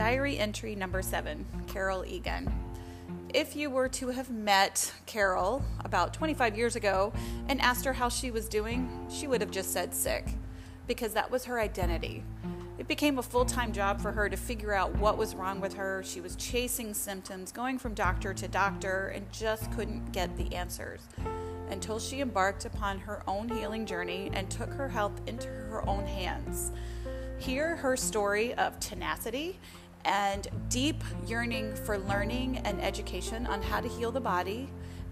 Diary entry number seven Carol Egan. If you were to have met Carol about 25 years ago and asked her how she was doing, she would have just said sick because that was her identity. It became a full time job for her to figure out what was wrong with her. She was chasing symptoms, going from doctor to doctor, and just couldn't get the answers until she embarked upon her own healing journey and took her health into her own hands. Hear her story of tenacity and deep yearning for learning and education on how to heal the body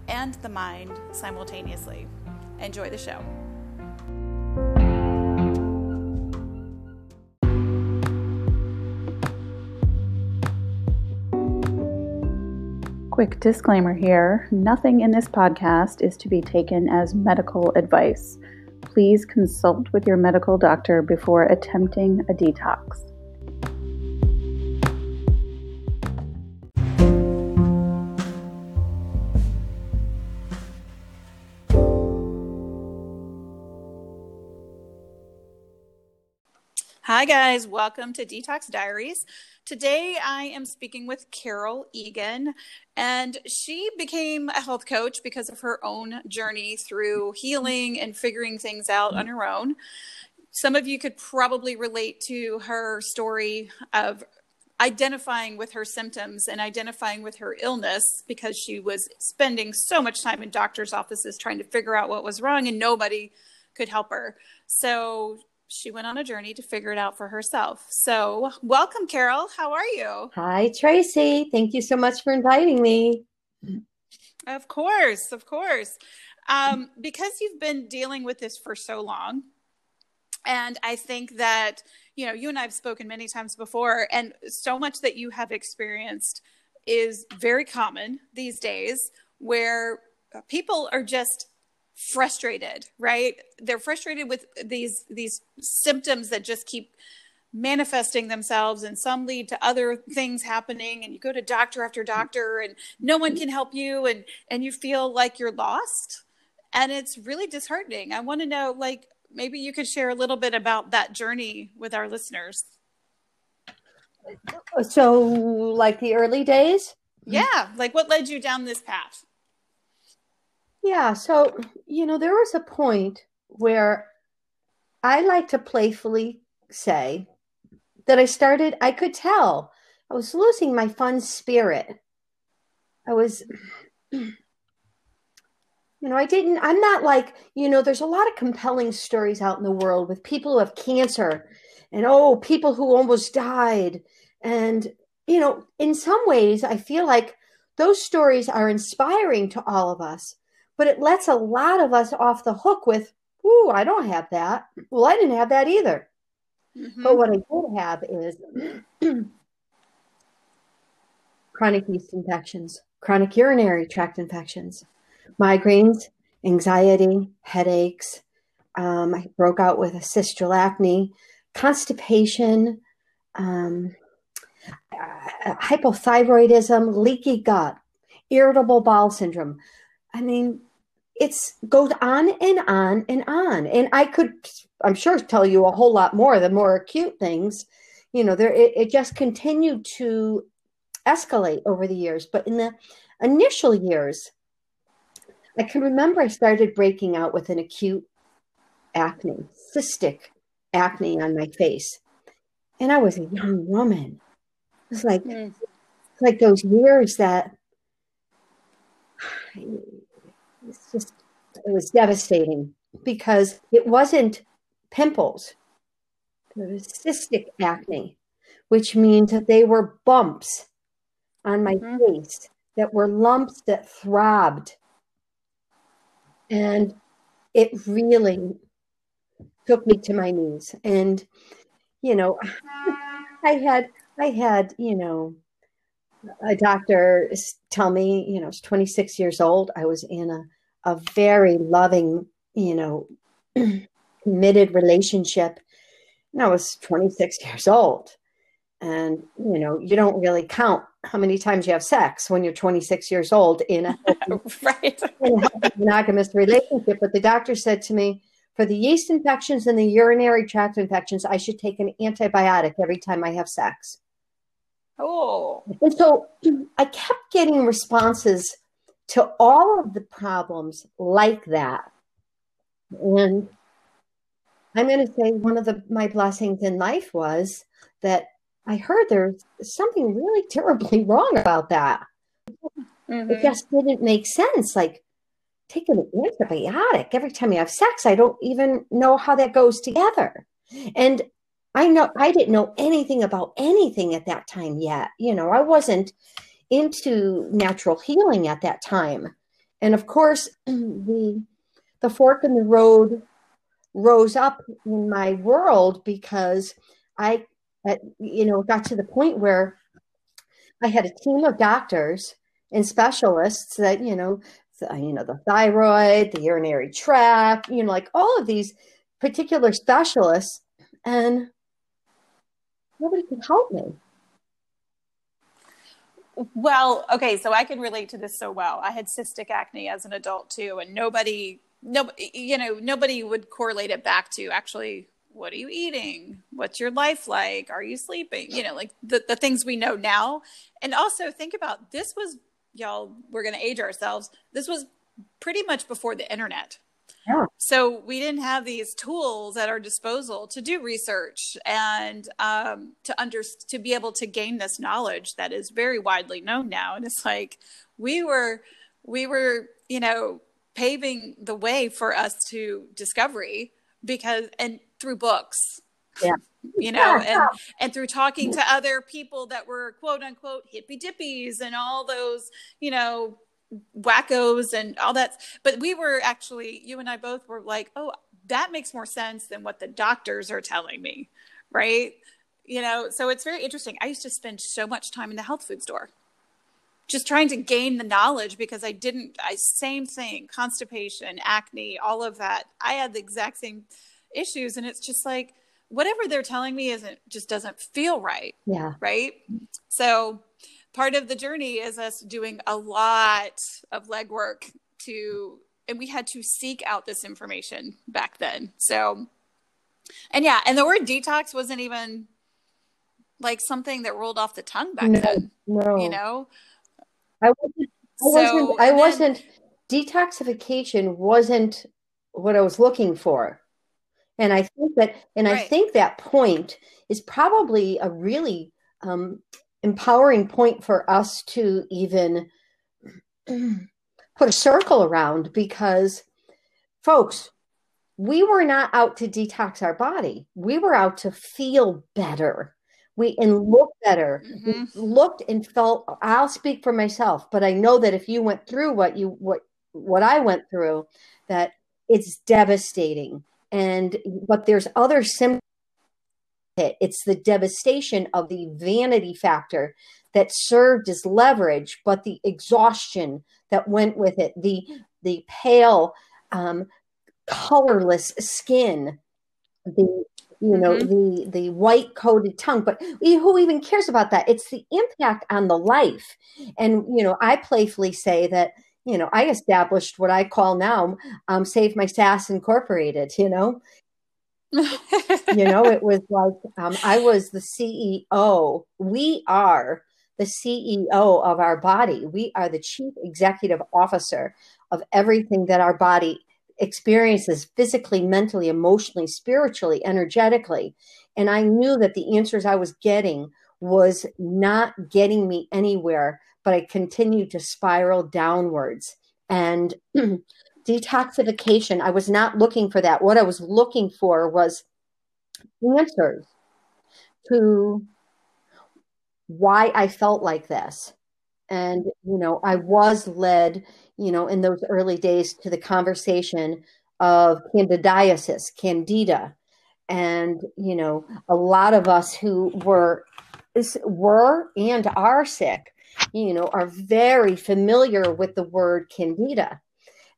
and the mind simultaneously. Enjoy the show. Quick disclaimer here nothing in this podcast is to be taken as medical advice. Please consult with your medical doctor before attempting a detox. Hi, guys. Welcome to Detox Diaries. Today, I am speaking with Carol Egan, and she became a health coach because of her own journey through healing and figuring things out on her own. Some of you could probably relate to her story of identifying with her symptoms and identifying with her illness because she was spending so much time in doctor's offices trying to figure out what was wrong and nobody could help her. So she went on a journey to figure it out for herself. So, welcome, Carol. How are you? Hi, Tracy. Thank you so much for inviting me. Of course, of course. Um, because you've been dealing with this for so long, and I think that, you know, you and I have spoken many times before, and so much that you have experienced is very common these days where people are just frustrated right? They're frustrated with these these symptoms that just keep manifesting themselves and some lead to other things happening and you go to doctor after doctor and no one can help you and and you feel like you're lost and it's really disheartening. I want to know like maybe you could share a little bit about that journey with our listeners. So like the early days? Yeah like what led you down this path yeah. So, you know, there was a point where I like to playfully say that I started, I could tell I was losing my fun spirit. I was, you know, I didn't, I'm not like, you know, there's a lot of compelling stories out in the world with people who have cancer and, oh, people who almost died. And, you know, in some ways, I feel like those stories are inspiring to all of us but it lets a lot of us off the hook with, "Ooh, I don't have that." Well, I didn't have that either. Mm-hmm. But what I did have is chronic yeast infections, chronic urinary tract infections, migraines, anxiety, headaches. Um, I broke out with a fistula acne, constipation, um, uh, hypothyroidism, leaky gut, irritable bowel syndrome. I mean, it's goes on and on and on. And i could i'm sure tell you a whole lot more the more acute things. You know there it, it just continued to escalate over the years. But in the initial years i can remember i started breaking out with an acute acne cystic acne on my face. And i was a young woman. It was like mm. like those years that it's just it was devastating because it wasn't pimples. It was cystic acne which means that they were bumps on my mm-hmm. face that were lumps that throbbed. And it really took me to my knees. And you know i had i had you know a doctor tell me you know i was 26 years old. I was in a a very loving, you know, committed relationship. And I was 26 years old. And, you know, you don't really count how many times you have sex when you're 26 years old in a, right. in a monogamous relationship. But the doctor said to me, for the yeast infections and the urinary tract infections, I should take an antibiotic every time I have sex. Oh. And so I kept getting responses to all of the problems like that. And I'm going to say one of the my blessings in life was that I heard there's something really terribly wrong about that. Mm-hmm. It just didn't make sense. Like taking an antibiotic every time you have sex, I don't even know how that goes together. And I know I didn't know anything about anything at that time yet. You know, I wasn't into natural healing at that time. And of course, the the fork in the road rose up in my world because I, you know, got to the point where I had a team of doctors and specialists that, you know, you know, the thyroid, the urinary tract, you know, like all of these particular specialists, and nobody could help me. Well, okay, so I can relate to this so well. I had cystic acne as an adult too, and nobody, no, you know, nobody would correlate it back to actually what are you eating? What's your life like? Are you sleeping? You know, like the, the things we know now. And also think about this was, y'all, we're going to age ourselves. This was pretty much before the internet. Yeah. So we didn't have these tools at our disposal to do research and um, to under to be able to gain this knowledge that is very widely known now. And it's like we were we were you know paving the way for us to discovery because and through books. Yeah. You know, yeah. and and through talking to other people that were quote unquote hippy dippies and all those, you know, wackos and all that. But we were actually, you and I both were like, oh, that makes more sense than what the doctors are telling me. Right. You know, so it's very interesting. I used to spend so much time in the health food store just trying to gain the knowledge because I didn't, I, same thing, constipation, acne, all of that. I had the exact same issues. And it's just like, whatever they're telling me isn't, just doesn't feel right. Yeah. Right. So, part of the journey is us doing a lot of legwork to and we had to seek out this information back then. So and yeah and the word detox wasn't even like something that rolled off the tongue back no, then no. you know? I wasn't i so, wasn't, I wasn't detoxification wasn't what i was looking for. And i think that and right. i think that point is probably a really um, empowering point for us to even put a circle around because folks we were not out to detox our body. We were out to feel better. We and look better. Mm-hmm. looked and felt i'll speak for myself but i know that if you went through what you what what i went through that it's devastating. And but there's other symptoms it. It's the devastation of the vanity factor that served as leverage, but the exhaustion that went with it, the the pale, um, colorless skin, the you know mm-hmm. the the white coated tongue but who even cares about that it's the impact on the life and you know i playfully say that you know i established what i call now um, save my sass incorporated you know you know, it was like um, I was the CEO. We are the CEO of our body. We are the chief executive officer of everything that our body experiences physically, mentally, emotionally, spiritually, energetically. And I knew that the answers I was getting was not getting me anywhere, but I continued to spiral downwards. And detoxification, I was not looking for that. What I was looking for was answers to why I felt like this. And, you know, I was led, you know, in those early days to the conversation of candidiasis, candida. And, you know, a lot of us who were were and are sick, you know, are very familiar with the word candida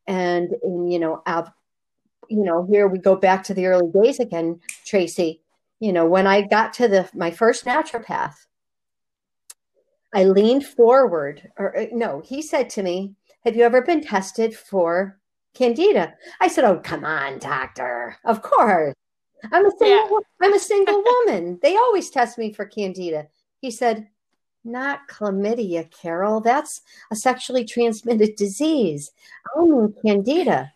and, and you know I've, you know here we go back to the early days again tracy. You know when i got to the my first naturopath i leaned forward or uh, no he said to me have you ever been tested for candida? I said oh come on doctor. Of course. I'm a single yeah. i'm a single woman. They always test me for candida. He said not chlamydia, Carol. That's a sexually transmitted disease. I mean candida.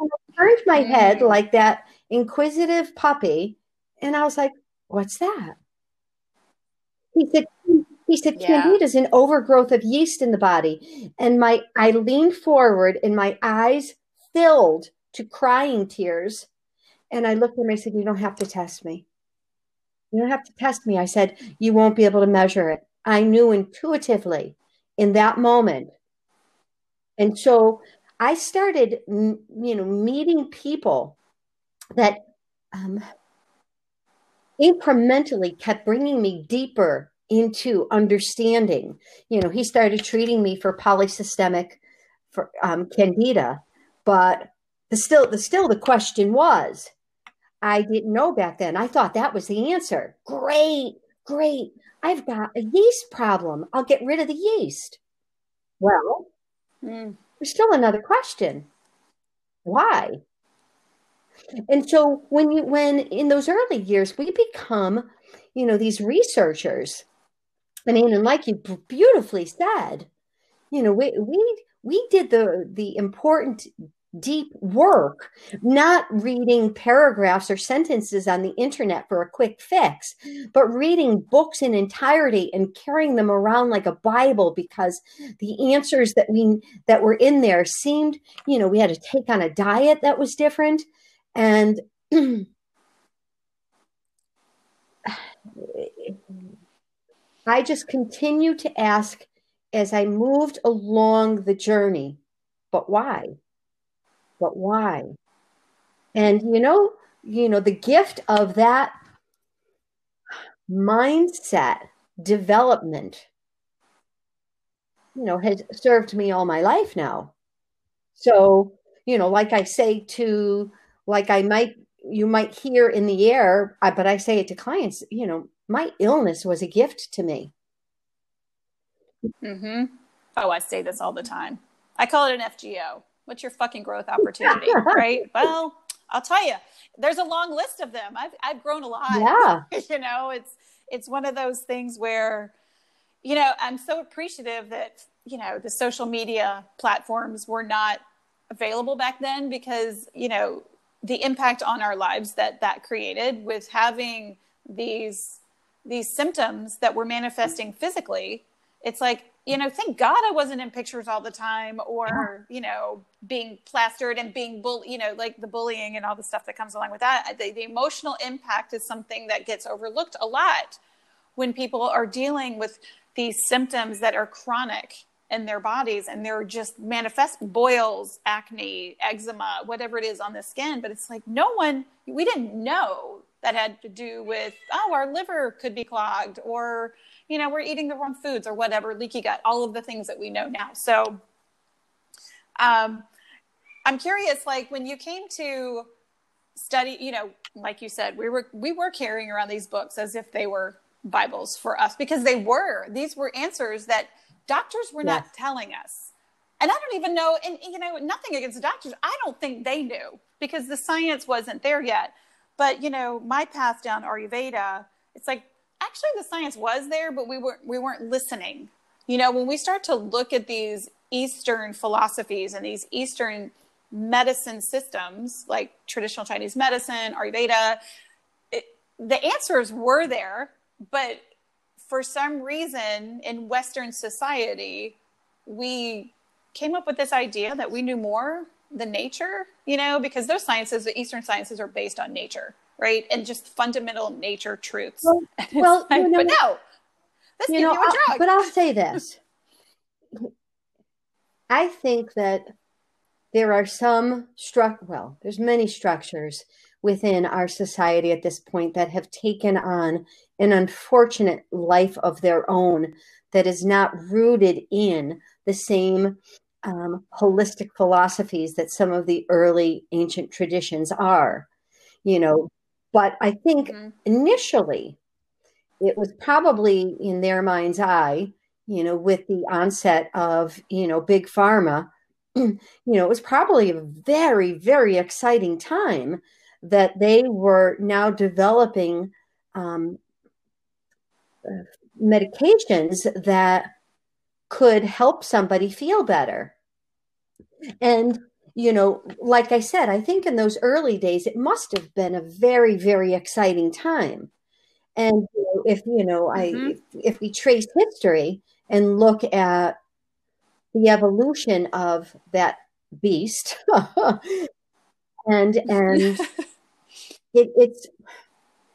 And I turned my mm. head like that inquisitive puppy, and I was like, "What's that?" He said, "He said candida is an overgrowth of yeast in the body." And my I leaned forward, and my eyes filled to crying tears, and I looked at him. I said, "You don't have to test me." You don't have to test me. I said, You won't be able to measure it. I knew intuitively in that moment. And so I started, you know, meeting people that um, incrementally kept bringing me deeper into understanding. You know, he started treating me for polysystemic for um, candida, but the still the still the question was, I didn't know back then. I thought that was the answer. Great, great. I've got a yeast problem. I'll get rid of the yeast. Well, mm. there's still another question. Why? And so when you when in those early years we become, you know, these researchers. I mean, and like you beautifully said, you know, we we we did the the important deep work, not reading paragraphs or sentences on the internet for a quick fix, but reading books in entirety and carrying them around like a Bible because the answers that we that were in there seemed, you know, we had to take on a diet that was different. And I just continued to ask as I moved along the journey, but why? But why? And you know, you know, the gift of that mindset development, you know, has served me all my life now. So, you know, like I say to, like I might, you might hear in the air, but I say it to clients, you know, my illness was a gift to me. Mm-hmm. Oh, I say this all the time. I call it an FGO what's your fucking growth opportunity right? Well i'll tell you there's a long list of them. I've, I've grown a lot. Yeah. You know it's it's one of those things where you know i'm so appreciative that you know the social media platforms were not available back then because you know the impact on our lives that that created with having these these symptoms that were manifesting physically it's like you know, thank God I wasn't in pictures all the time or, you know, being plastered and being bull, you know, like the bullying and all the stuff that comes along with that. The, the emotional impact is something that gets overlooked a lot when people are dealing with these symptoms that are chronic in their bodies and they're just manifest boils, acne, eczema, whatever it is on the skin. But it's like no one, we didn't know that had to do with, oh, our liver could be clogged or, you know, we're eating the wrong foods or whatever, leaky gut, all of the things that we know now. So um, I'm curious, like when you came to study, you know, like you said, we were we were carrying around these books as if they were Bibles for us because they were. These were answers that doctors were yes. not telling us. And I don't even know, and you know, nothing against the doctors. I don't think they knew because the science wasn't there yet. But you know, my path down Ayurveda, it's like actually the science was there, but we weren't we weren't listening. You know, when we start to look at these Eastern philosophies and these Eastern medicine systems, like traditional Chinese medicine, Ayurveda, it, the answers were there, but for some reason in Western society, we came up with this idea that we knew more than nature, you know, because those sciences, the Eastern sciences, are based on nature right? And just fundamental nature truths. Well, well like, you know, but no, let's you give know, you a drug. but I'll say this. I think that there are some struck well, there's many structures within our society at this point that have taken on an unfortunate life of their own that is not rooted in the same um, holistic philosophies that some of the early ancient traditions are. You know, but I think mm-hmm. initially it was probably in their mind's eye, you know, with the onset of, you know, big pharma, you know, it was probably a very, very exciting time that they were now developing um, medications that could help somebody feel better. And, you know, like I said, I think in those early days, it must have been a very, very exciting time. And if, you know, mm-hmm. I, if, if we trace history and look at the evolution of that beast and, and it, it's,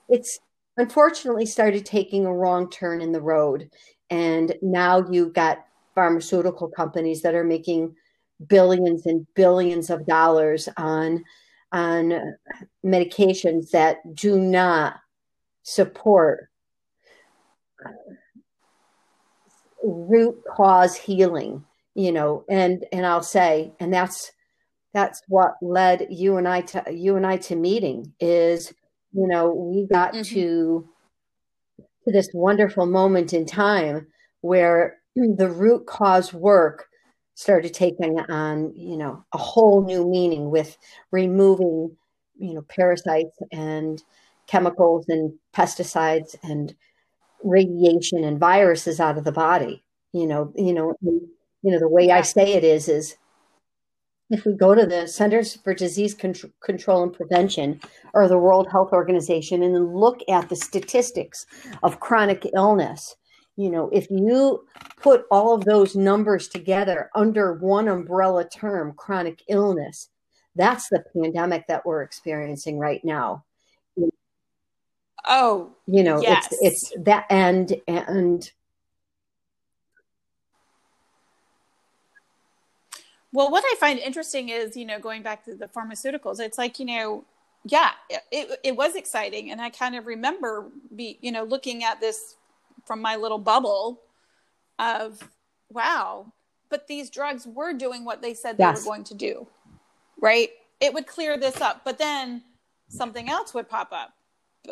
it's unfortunately started taking a wrong turn in the road. And now you've got pharmaceutical companies that are making billions and billions of dollars on on medications that do not support root cause healing you know and and i'll say and that's that's what led you and i to you and i to meeting is you know we got mm-hmm. to to this wonderful moment in time where the root cause work started taking on you know a whole new meaning with removing you know parasites and chemicals and pesticides and radiation and viruses out of the body. You know you know you know the way i say it is is if we go to the Centers for Disease Control and Prevention or the World Health Organization and then look at the statistics of chronic illness, you know, if you put all of those numbers together under one umbrella term, chronic illness, that's the pandemic that we're experiencing right now. Oh, you know, yes. it's it's that and and Well, what I find interesting is, you know, going back to the pharmaceuticals, it's like, you know, yeah, it, it was exciting. And I kind of remember be, you know, looking at this from my little bubble of, wow, but these drugs were doing what they said they were going to do, right? It would clear this up, but then something else would pop up,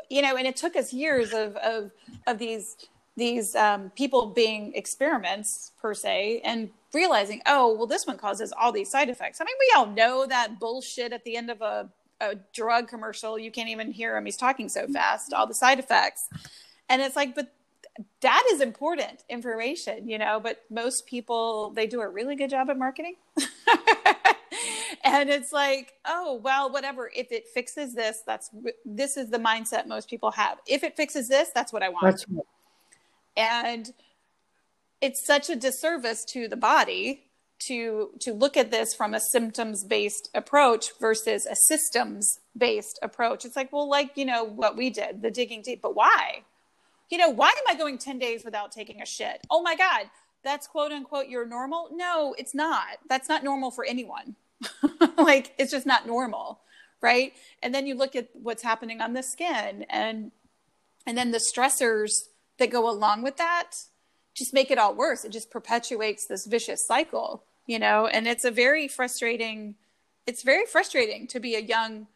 you know, and it took us years of, of, of these, these um, people being experiments per se and realizing, oh, well, this one causes all these side effects. I mean, we all know that bullshit at the end of a, a drug commercial. You can't even hear him. He's talking so fast, all the side effects. And it's like, but that is important information, you know, but most people, they do a really good job at marketing. and it's like, oh, well, whatever. If it fixes this, that's this is the mindset most people have. If it fixes this, that's what I want. Right. And it's such a disservice to the body to to look at this from a symptoms based approach versus a systems based approach it's like well like you know what we did the digging deep but why you know why am i going 10 days without taking a shit? Oh my god that's quote unquote your normal? No it's not. That's not normal for anyone. Like it's just not normal right? And then you look at what's happening on the skin and and then the stressors that go along with that just make it all worse. It just perpetuates this vicious cycle, you know, and it's a very frustrating, it's very frustrating to be a young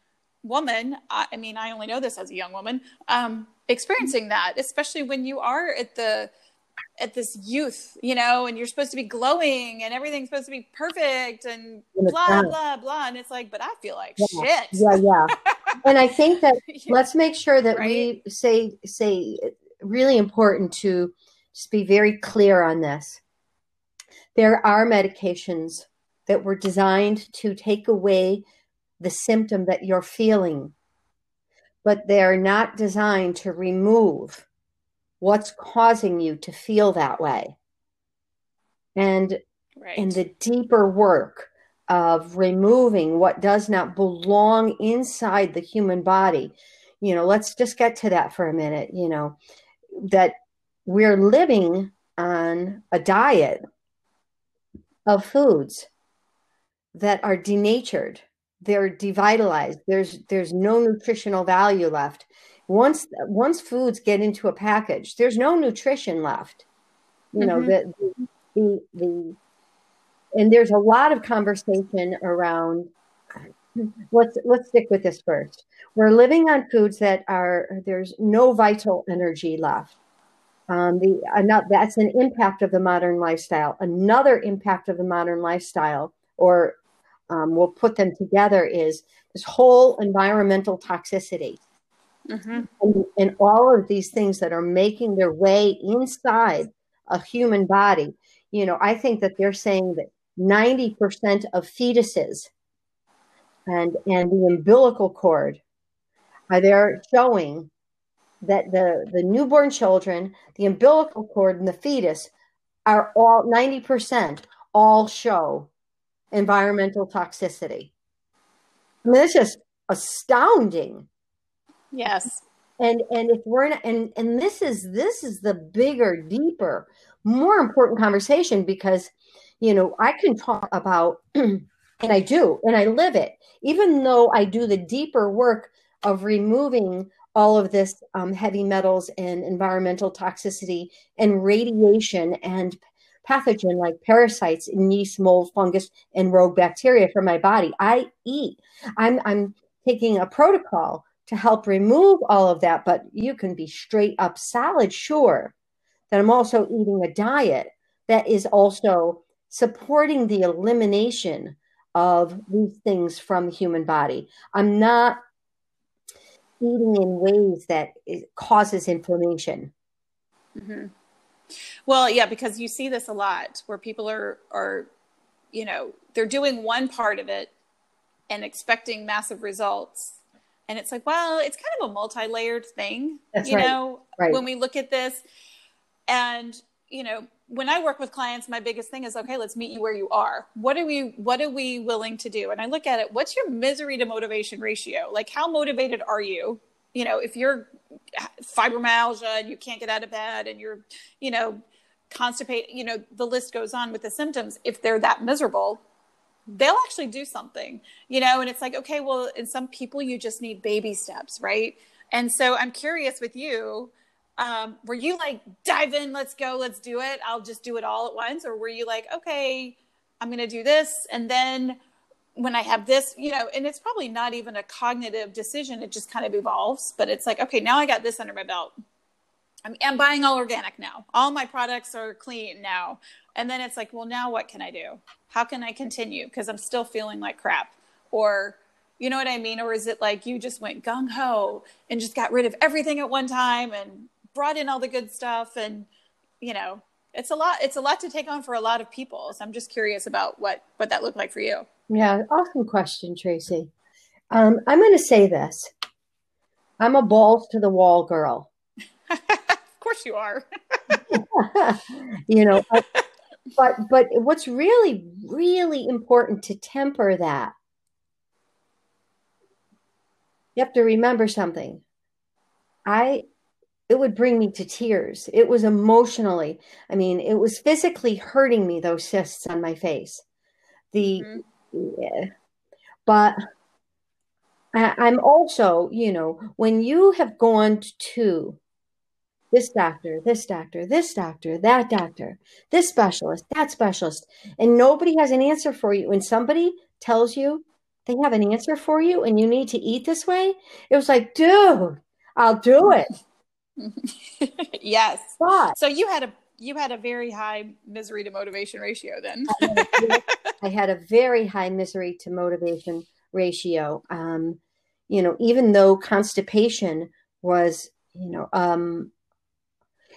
woman. I, I mean, I only know this as a young woman, um, experiencing that, especially when you are at the, at this youth, you know, and you're supposed to be glowing and everything's supposed to be perfect and blah, blah, blah. And it's like, but I feel like yeah. shit. Yeah, yeah. and I think that let's make sure that right? we say, say really important to just be very clear on this. There are medications that were designed to take away the symptom that you're feeling, but they're not designed to remove what's causing you to feel that way. And right. in the deeper work of removing what does not belong inside the human body, you know, let's just get to that for a minute, you know, that we're living on a diet of foods that are denatured they're devitalized. There's there's no nutritional value left. Once once foods get into a package there's no nutrition left. You know mm-hmm. the, the the and there's a lot of conversation around let's let's stick with this first. We're living on foods that are there's no vital energy left. Um, the another, that's an impact of the modern lifestyle. Another impact of the modern lifestyle, or um, we'll put them together, is this whole environmental toxicity. mm-hmm. and, and all of these things that are making their way inside a human body. You know, I think that they're saying that 90% of fetuses and and the umbilical cord are there showing that the the newborn children, the umbilical cord and the fetus are all 90% all show environmental toxicity. I mean, it's just astounding. Yes. And and if we're not, and and this is this is the bigger, deeper, more important conversation because you know I can talk about and I do and I live it, even though I do the deeper work of removing all of this um, heavy metals and environmental toxicity and radiation and pathogen like parasites, yeast, mold, fungus, and rogue bacteria from my body. I eat. I'm I'm taking a protocol to help remove all of that, but you can be straight up salad sure that I'm also eating a diet that is also supporting the elimination of these things from the human body. I'm not eating in ways that causes inflammation. Mm-hmm. Well, yeah, because you see this a lot where people are are you know, they're doing one part of it and expecting massive results. And it's like, well, it's kind of a multi-layered thing, That's you right. know, right. when we look at this. And, you know, when I work with clients, my biggest thing is, okay, let's meet you where you are. What are we what are we willing to do? And I look at it, what's your misery to motivation ratio? Like how motivated are you? You know, if you're fibromyalgia and you can't get out of bed and you're, you know, constipate, you know, the list goes on with the symptoms. If they're that miserable, they'll actually do something, you know, and it's like, okay, well, in some people, you just need baby steps, right? And so I'm curious with you, um, were you like, dive in, let's go, let's do it, I'll just do it all at once? Or were you like, okay, I'm going to do this. And then when I have this, you know, and it's probably not even a cognitive decision, it just kind of evolves, but it's like, okay, now I got this under my belt I'm, I'm buying all organic now. All my products are clean now. And then it's like, well, now what can I do? How can I continue? Because I'm still feeling like crap. Or, you know what I mean? Or is it like you just went gung ho and just got rid of everything at one time and brought in all the good stuff? And, you know, it's a lot, it's a lot to take on for a lot of people. So I'm just curious about what, what that looked like for you. Yeah. Awesome question, Tracy. Um, I'm going to say this. I'm a balls to the wall girl. Of course you are. you know, but, but but what's really really important to temper that you have to remember something. I it would bring me to tears. It was emotionally, I mean, it was physically hurting me those cysts on my face. The mm-hmm. Yeah. but I, I'm also, you know, when you have gone to this doctor, this doctor, this doctor, that doctor, this specialist, that specialist, and nobody has an answer for you. When somebody tells you they have an answer for you and you need to eat this way, it was like, dude, I'll do it. yes. But, so you had a you had a very high misery to motivation ratio then. I had a very high misery to motivation ratio. Um, you know, even though constipation was, you know, um,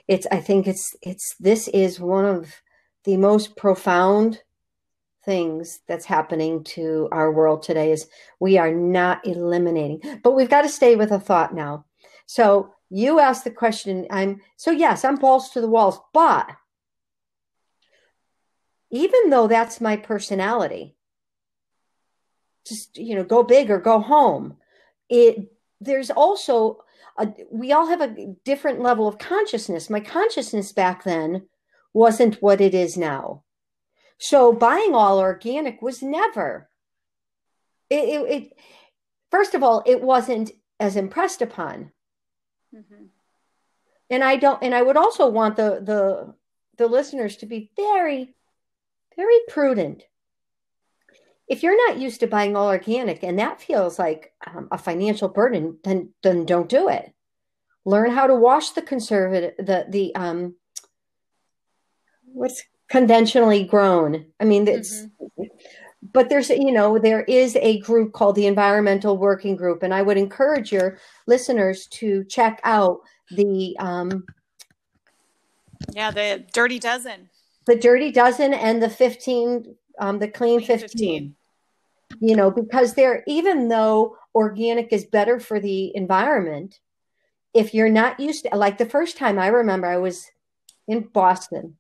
it's i think it's it's this is one of the most profound things that's happening to our world today is we are not eliminating but we've got to stay with a thought now so you asked the question i'm so yes i'm balls to the walls but even though that's my personality just you know go big or go home it there's also a, we all have a different level of consciousness. My consciousness back then wasn't what it is now. So buying all organic was never. It, it, it first of all, it wasn't as impressed upon. Mm-hmm. And I don't. And I would also want the the the listeners to be very, very prudent if you're not used to buying all organic and that feels like um, a financial burden, then then don't do it. Learn how to wash the conservative the the um what's conventionally grown. I mean, it's mm-hmm. But there's you know there is a group called the environmental working group and i would encourage your listeners to check out the um yeah the dirty dozen the dirty dozen and the 15 um the clean, clean 15. 15 you know because they're even though organic is better for the environment if you're not used to like the first time i remember i was in boston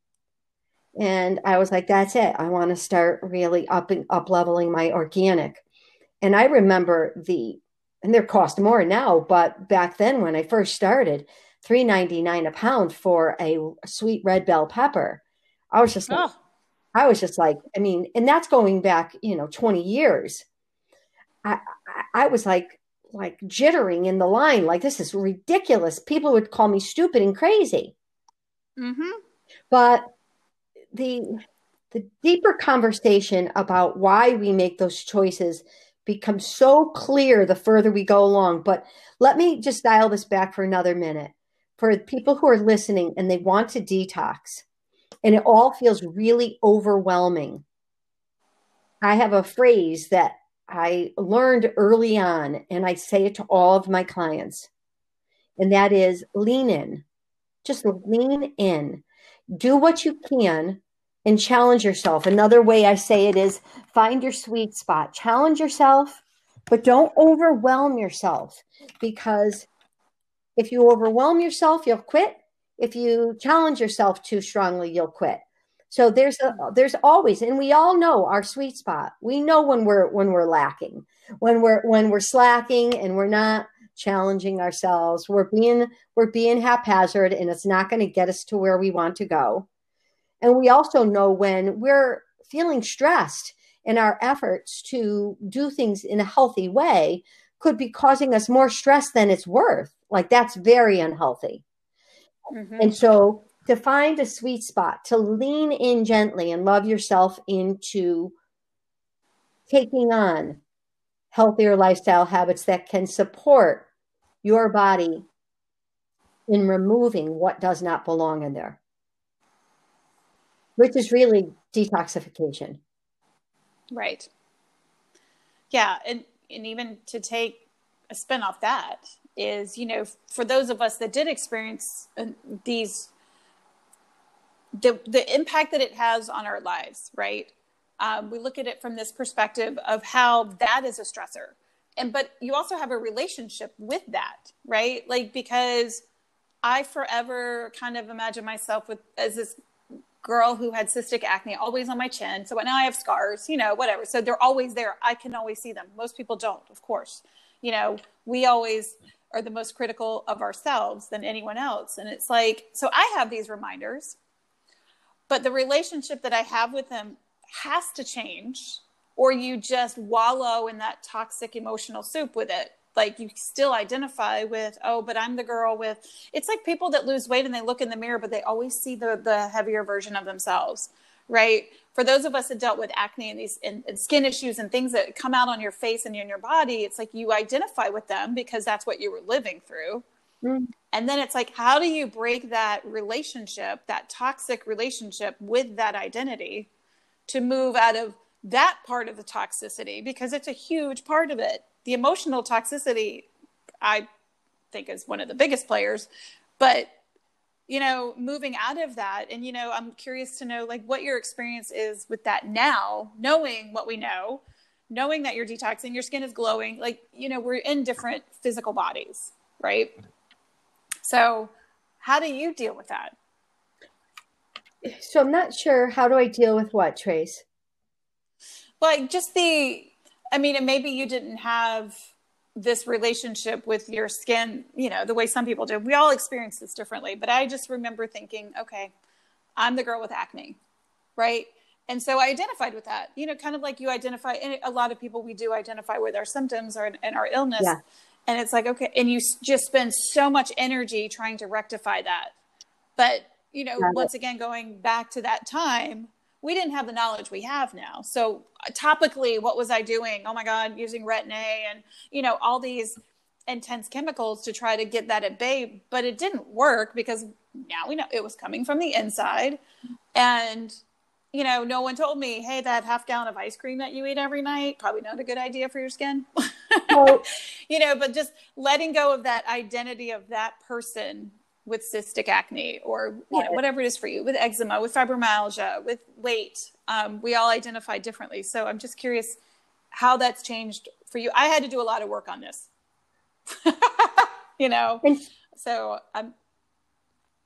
and I was like, that's it. I want to start really up and up leveling my organic. And I remember the, and they're cost more now, but back then when I first started, three ninety nine a pound for a sweet red bell pepper. I was just like, oh. I was just like, I mean, and that's going back, you know, 20 years. I, I, I was like, like jittering in the line, like this is ridiculous. People would call me stupid and crazy. Mm-hmm. But the the deeper conversation about why we make those choices becomes so clear the further we go along. But let me just dial this back for another minute. For people who are listening and they want to detox, and it all feels really overwhelming. I have a phrase that I learned early on, and I say it to all of my clients, and that is lean in. Just lean in. Do what you can and challenge yourself. Another way I say it is find your sweet spot. Challenge yourself, but don't overwhelm yourself because if you overwhelm yourself, you'll quit. If you challenge yourself too strongly, you'll quit. So there's a, there's always and we all know our sweet spot. We know when we're when we're lacking, when we're when we're slacking and we're not challenging ourselves. We're being we're being haphazard and it's not going to get us to where we want to go. And we also know when we're feeling stressed in our efforts to do things in a healthy way could be causing us more stress than it's worth. Like that's very unhealthy. Mm-hmm. And so to find a sweet spot, to lean in gently and love yourself into taking on healthier lifestyle habits that can support your body in removing what does not belong in there which is really detoxification. Right. Yeah, and and even to take a spin off that is, you know, for those of us that did experience uh, these the the impact that it has on our lives, right? Um, we look at it from this perspective of how that is a stressor, and but you also have a relationship with that, right? Like because I forever kind of imagine myself with as this girl who had cystic acne always on my chin. So now I have scars, you know, whatever. So they're always there. I can always see them. Most people don't, of course. You know, we always are the most critical of ourselves than anyone else. And it's like, so I have these reminders, but the relationship that I have with them has to change, or you just wallow in that toxic emotional soup with it like you still identify with oh but i'm the girl with it's like people that lose weight and they look in the mirror but they always see the the heavier version of themselves right? For those of us that dealt with acne and these and, and skin issues and things that come out on your face and in your body it's like you identify with them because that's what you were living through. Mm. and then it's like how do you break that relationship that toxic relationship with that identity to move out of that part of the toxicity? Because it's a huge part of it the emotional toxicity i think is one of the biggest players. But you know moving out of that and you know i'm curious to know like what your experience is with that now knowing what we know knowing that you're detoxing your skin is glowing like you know we're in different physical bodies right? So how do you deal with that? So i'm not sure how do i deal with what trace? Like just the I mean, and maybe you didn't have this relationship with your skin, you know, the way some people do. We all experience this differently, but I just remember thinking, okay, I'm the girl with acne, right? And so I identified with that, you know, kind of like you identify, and a lot of people we do identify with our symptoms or and our illness. Yeah. And it's like, okay, and you just spend so much energy trying to rectify that. But, you know, once again, going back to that time, we didn't have the knowledge we have now. So uh, topically, what was I doing? Oh my God, using Retin A and, you know, all these intense chemicals to try to get that at bay, but it didn't work because now we know it was coming from the inside. And, you know, no one told me, hey, that half gallon of ice cream that you eat every night, probably not a good idea for your skin. You know, but just letting go of that identity of that person with cystic acne or you know, whatever it is for you, with eczema, with fibromyalgia, with weight. Um, we all identify differently. So I'm just curious how that's changed for you. I had to do a lot of work on this. you know, and, so I'm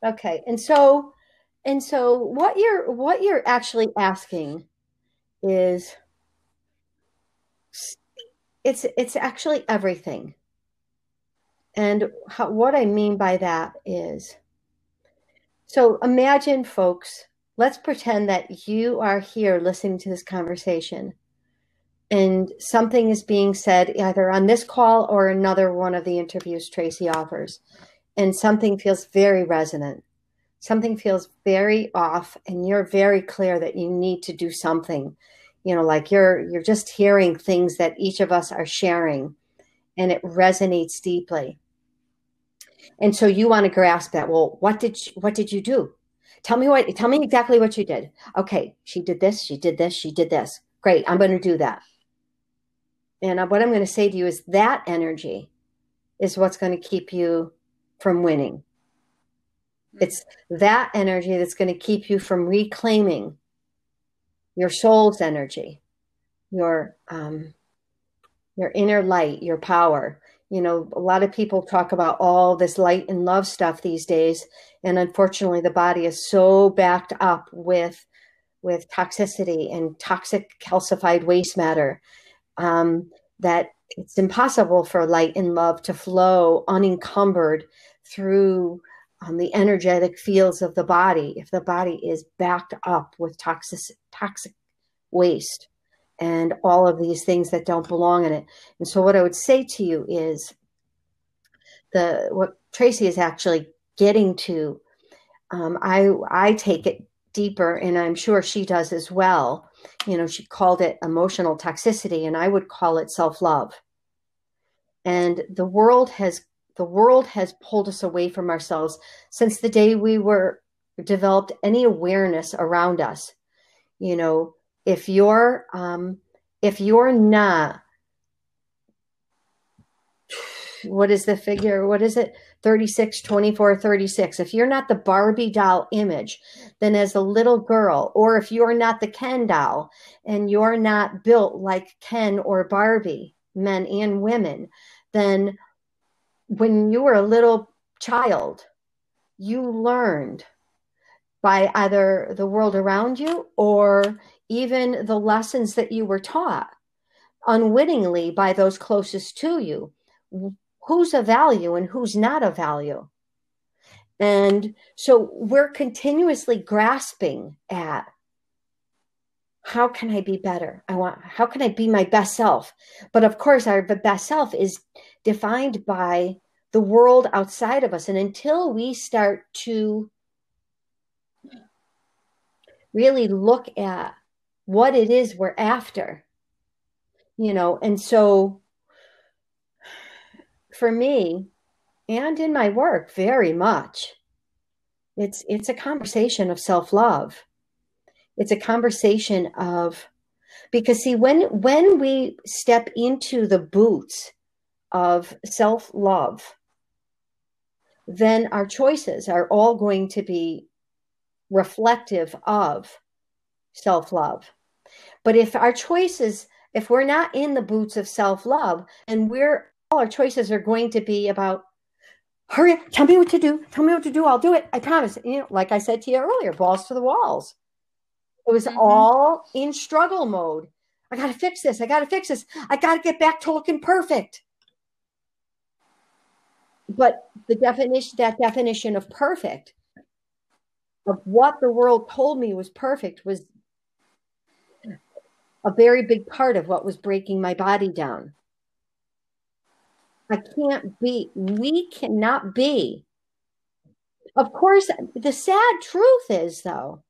okay. And so, and so what you're what you're actually asking is it's it's actually everything and how, what I mean by that is so imagine, folks, let's pretend that you are here listening to this conversation and something is being said either on this call or another one of the interviews Tracy offers, and something feels very resonant. Something feels very off, and you're very clear that you need to do something. You know, like you're you're just hearing things that each of us are sharing, and it resonates deeply. And so you want to grasp that. Well, what did she, what did you do? Tell me what tell me exactly what you did. Okay, she did this, she did this, she did this. Great, I'm going to do that. And what I'm going to say to you is that energy is what's going to keep you from winning. Hmm. It's that energy that's going to keep you from reclaiming your soul's energy, your um, your inner light, your power, you know a lot of people talk about all this light and love stuff these days and unfortunately the body is so backed up with with toxicity and toxic calcified waste matter um, that it's impossible for light and love to flow unencumbered through um, the energetic fields of the body if the body is backed up with toxic toxic waste and all of these things that don't belong in it. And so what I would say to you is the what Tracy is actually getting to. Um, I I take it deeper, and I'm sure she does as well. You know, she called it emotional toxicity, and I would call it self love. And the world has the world has pulled us away from ourselves since the day we were developed any awareness around us. You know, if you're um, if you're not what is the figure? What is it? 36 24 36 if you're not the barbie doll image then as a little girl or if you're not the ken doll and you're not built like ken or barbie men and women then when you were a little child you learned by either the world around you or even the lessons that you were taught unwittingly by those closest to you. Who's a value and who's not a value? And so we're continuously grasping at how can i be better? I want how can i be my best self? But of course our best self is defined by the world outside of us. And until we start to really look at what it is we're after you know and so for me and in my work very much it's it's a conversation of self-love it's a conversation of because see when when we step into the boots of self-love then our choices are all going to be reflective of self love. But if our choices, if we're not in the boots of self love, and we're all our choices are going to be about, hurry up, tell me what to do, tell me what to do, I'll do it, I promise. You know, like I said to you earlier, balls to the walls. It was mm-hmm. all in struggle mode. I got to fix this. I got to fix this. I got to get back to looking perfect. But the definition, that definition of perfect, of what the world told me was perfect, was a very big part of what was breaking my body down. I can't be, we cannot be. Of course, the sad truth is, though,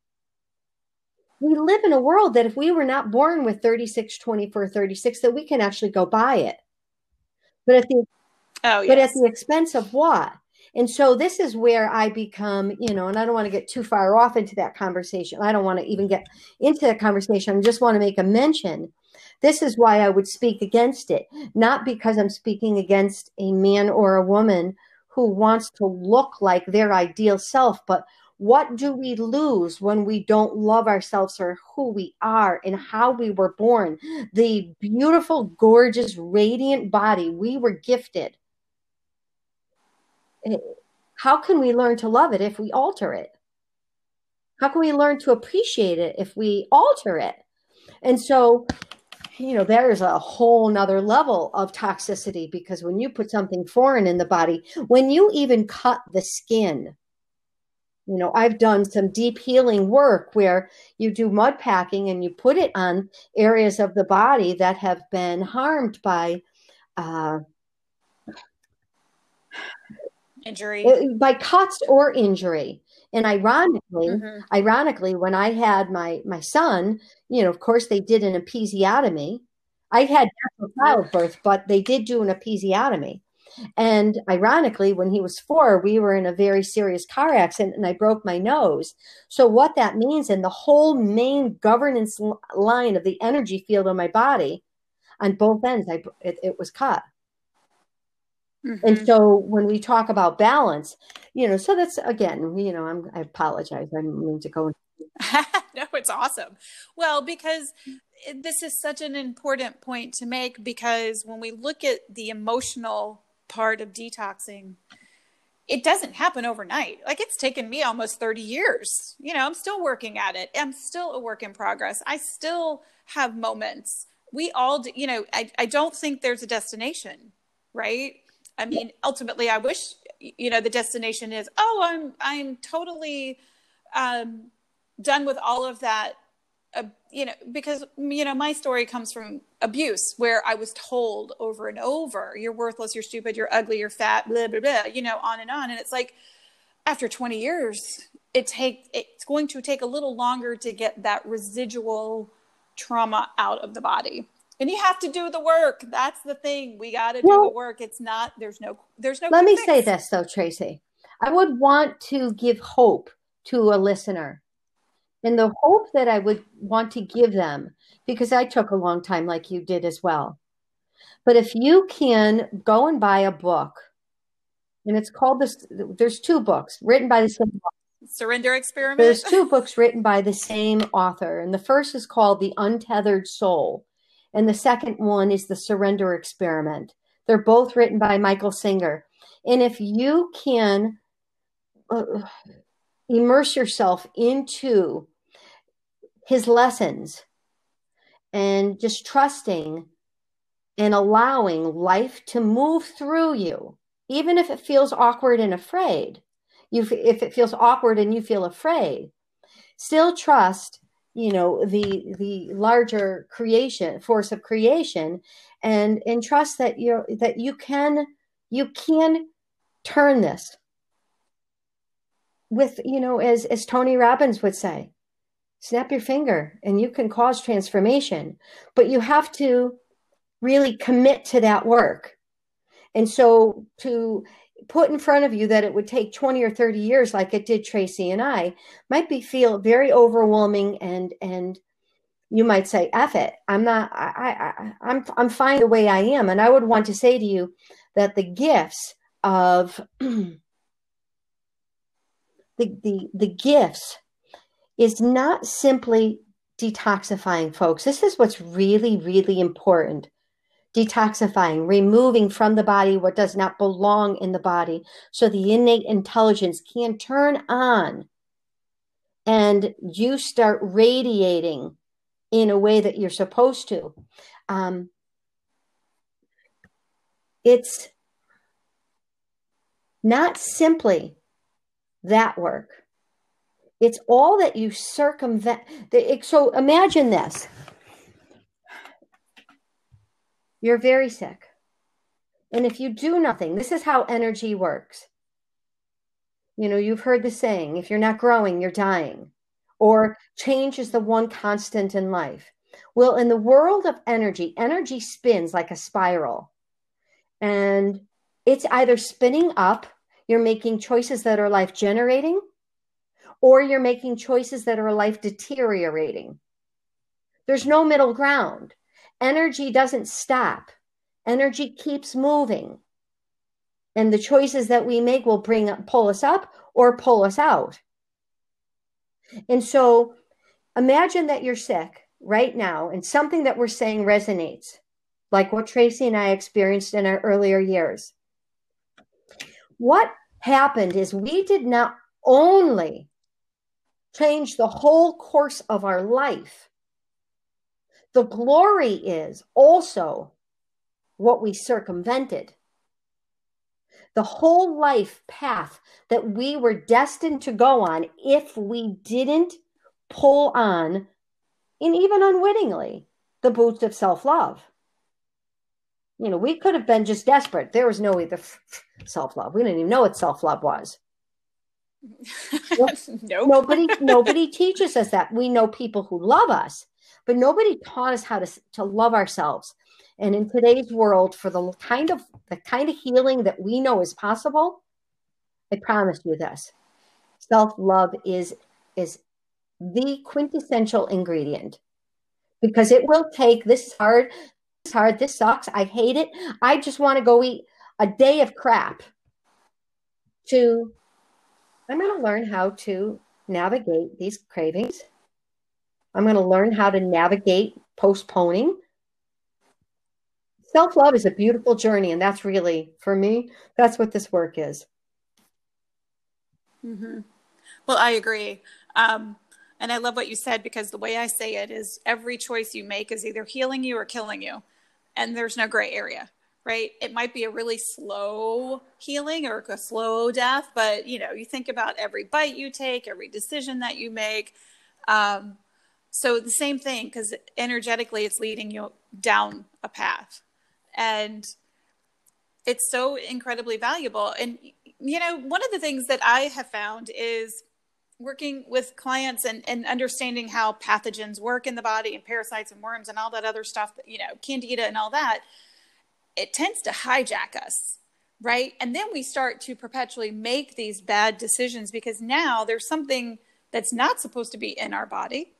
we live in a world that if we were not born with 36, 24, 36, that we can actually go buy it. But at the, oh, yes. but at the expense of what? And so this is where I become, you know, and I don't want to get too far off into that conversation. I don't want to even get into that conversation. I just want to make a mention. This is why I would speak against it, not because I'm speaking against a man or a woman who wants to look like their ideal self, but what do we lose when we don't love ourselves or who we are and how we were born? The beautiful, gorgeous, radiant body we were gifted. How can we learn to love it if we alter it? How can we learn to appreciate it if we alter it? And so, you know, there's a whole nother level of toxicity because when you put something foreign in the body, when you even cut the skin, you know i've done some deep healing work where you do mud packing and you put it on areas of the body that have been harmed by uh, injury by cuts or injury and ironically mm-hmm. ironically when i had my my son you know of course they did an episiotomy i had natural childbirth but they did do an episiotomy and ironically, when he was four, we were in a very serious car accident and I broke my nose. So, what that means, and the whole main governance line of the energy field on my body on both ends, I, it, it was cut. Mm-hmm. And so when we talk about balance, you know, so that's again, you know, I'm, I apologize. I didn't mean to go. no, it's awesome. Well, because this is such an important point to make because when we look at the emotional part of detoxing it doesn't happen overnight. Like it's taken me almost 30 years. You know, I'm still working at it. I'm still a work in progress. I still have moments. We all, do, you know, I, I don't think there's a destination, right? I mean, ultimately, I wish, you know, the destination is, oh, I'm, I'm totally um, done with all of that uh, you know, because you know, my story comes from abuse, where I was told over and over, "You're worthless, you're stupid, you're ugly, you're fat," blah blah blah. You know, on and on. And it's like, after 20 years, it take it's going to take a little longer to get that residual trauma out of the body. And you have to do the work. That's the thing. We got to do well, the work. It's not. There's no. There's no. Let me fix. say this though, Tracy. I would want to give hope to a listener and the hope that I would want to give them, because I took a long time like you did as well. But if you can go and buy a book, and it's called this, there's two books written by the same. Surrender Experiment. There's two books written by the same author, and the first is called The Untethered Soul, and the second one is The Surrender Experiment. They're both written by Michael Singer. And if you can uh, immerse yourself into his lessons and just trusting and allowing life to move through you, even if it feels awkward and afraid. You, if it feels awkward and you feel afraid, still trust, you know, the the larger creation force of creation, and and trust that you that you can you can turn this with you know as as Tony Robbins would say, snap your finger and you can cause transformation. But you have to really commit to that work. And so to put in front of you that it would take 20 or 30 years like it did tracy and i might be feel very overwhelming and and you might say F it i'm not i i i'm i'm fine the way i am and i would want to say to you that the gifts of the the the gifts is not simply detoxifying, folks. This is what's really, really important. Detoxifying, removing from the body what does not belong in the body so the innate intelligence can turn on and you start radiating in a way that you're supposed to. Um, it's not simply that work it's all that you circumvent. So imagine this. You're very sick. And if you do nothing, this is how energy works. You know, you've heard the saying if you're not growing, you're dying, or change is the one constant in life. Well, in the world of energy, energy spins like a spiral, and it's either spinning up you're making choices that are life generating, or you're making choices that are life deteriorating. There's no middle ground. Energy doesn't stop, energy keeps moving. And the choices that we make will bring up, pull us up or pull us out. And so imagine that you're sick right now and something that we're saying resonates, like what Tracy and I experienced in our earlier years. What happened is we did not only change the whole course of our life, the glory is also what we circumvented. The whole life path that we were destined to go on if we didn't pull on, and even unwittingly, the boots of self love. You know, we could have been just desperate. There was no either self love. We didn't even know what self love was. nope. Nobody, nobody teaches us that. We know people who love us, but nobody taught us how to, to love ourselves. And in today's world, for the kind of the kind of healing that we know is possible, I promise you this: self love is is the quintessential ingredient because it will take this is hard, this hard, this sucks, I hate it. I just want to go eat a day of crap. To I'm going to learn how to navigate these cravings. I'm going to learn how to navigate postponing. Self love is a beautiful journey. And that's really, for me, that's what this work is. Mm-hmm. Well, I agree. Um, and I love what you said because the way I say it is every choice you make is either healing you or killing you. And there's no gray area right? It might be a really slow healing or a slow death, but you know, you think about every bite you take, every decision that you make. Um, so the same thing, because energetically, it's leading you down a path, and it's so incredibly valuable. And you know, one of the things that I have found is working with clients and, and understanding how pathogens work in the body and parasites and worms and all that other stuff you know candida and all that it tends to hijack us right and then we start to perpetually make these bad decisions because now there's something that's not supposed to be in our body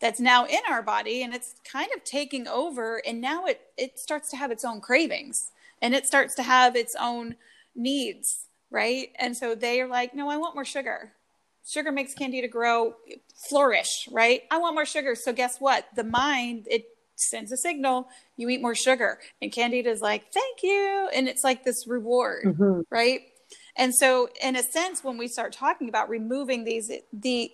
that's now in our body and it's kind of taking over and now it it starts to have its own cravings and it starts to have its own needs right? And so they are like no i want more sugar. Sugar makes candida grow flourish right? I want more sugar. So guess what? The mind it sends a signal you eat more sugar. And candida is like thank you. And it's like this reward mm-hmm. right? And so in a sense when we start talking about removing these the